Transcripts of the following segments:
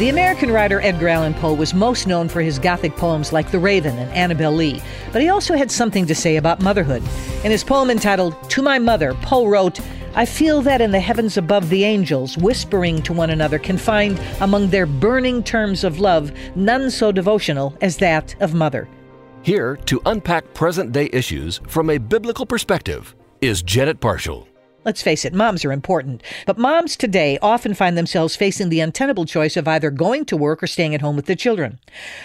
The American writer Edgar Allan Poe was most known for his Gothic poems like The Raven and Annabel Lee, but he also had something to say about motherhood. In his poem entitled To My Mother, Poe wrote, I feel that in the heavens above the angels, whispering to one another, can find among their burning terms of love none so devotional as that of mother. Here to unpack present day issues from a biblical perspective is Janet Parshall. Let's face it, moms are important. But moms today often find themselves facing the untenable choice of either going to work or staying at home with their children.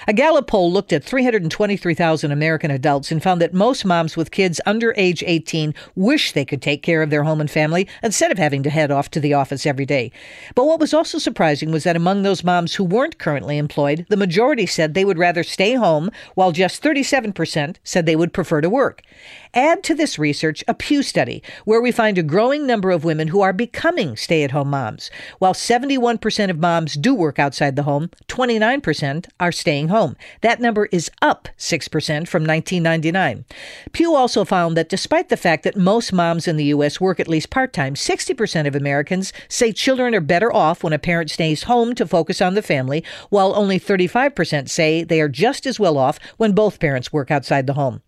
A Gallup poll looked at 323,000 American adults and found that most moms with kids under age 18 wish they could take care of their home and family instead of having to head off to the office every day. But what was also surprising was that among those moms who weren't currently employed, the majority said they would rather stay home, while just 37% said they would prefer to work. Add to this research a Pew study, where we find a growing number of women who are becoming stay at home moms. While 71% of moms do work outside the home, 29% are staying home. That number is up 6% from 1999. Pew also found that despite the fact that most moms in the U.S. work at least part time, 60% of Americans say children are better off when a parent stays home to focus on the family, while only 35% say they are just as well off when both parents work outside the home.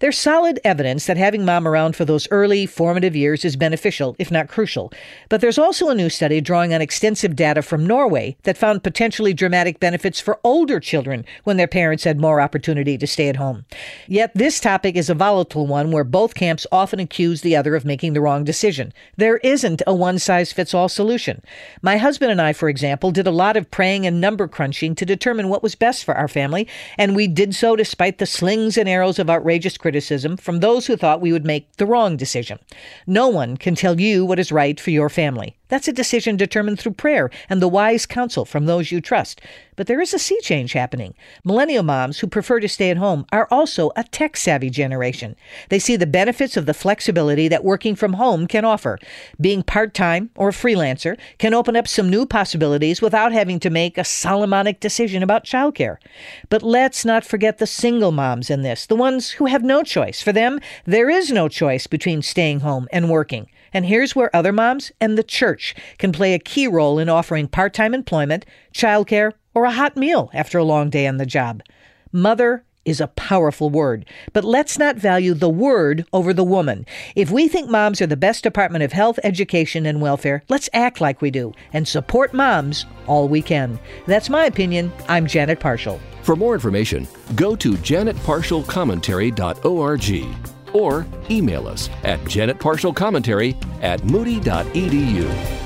There's solid evidence that having mom around for those early formative years is beneficial, if not crucial. But there's also a new study drawing on extensive data from Norway that found potentially dramatic benefits for older children when their parents had more opportunity to stay at home. Yet this topic is a volatile one where both camps often accuse the other of making the wrong decision. There isn't a one size fits all solution. My husband and I, for example, did a lot of praying and number crunching to determine what was best for our family, and we did so despite the slings and arrows of outrageous criticism from those who thought we would make the wrong decision. No one can tell you what is right for your family. That's a decision determined through prayer and the wise counsel from those you trust. But there is a sea change happening. Millennial moms who prefer to stay at home are also a tech savvy generation. They see the benefits of the flexibility that working from home can offer. Being part time or a freelancer can open up some new possibilities without having to make a Solomonic decision about childcare. But let's not forget the single moms in this, the ones who have no choice. For them, there is no choice between staying home and working. And here's where other moms and the church can play a key role in offering part time employment, childcare, or a hot meal after a long day on the job. Mother is a powerful word, but let's not value the word over the woman. If we think moms are the best Department of Health, Education, and Welfare, let's act like we do and support moms all we can. That's my opinion. I'm Janet Parshall. For more information, go to janetparshallcommentary.org or email us at janetparshallcommentary at moody.edu.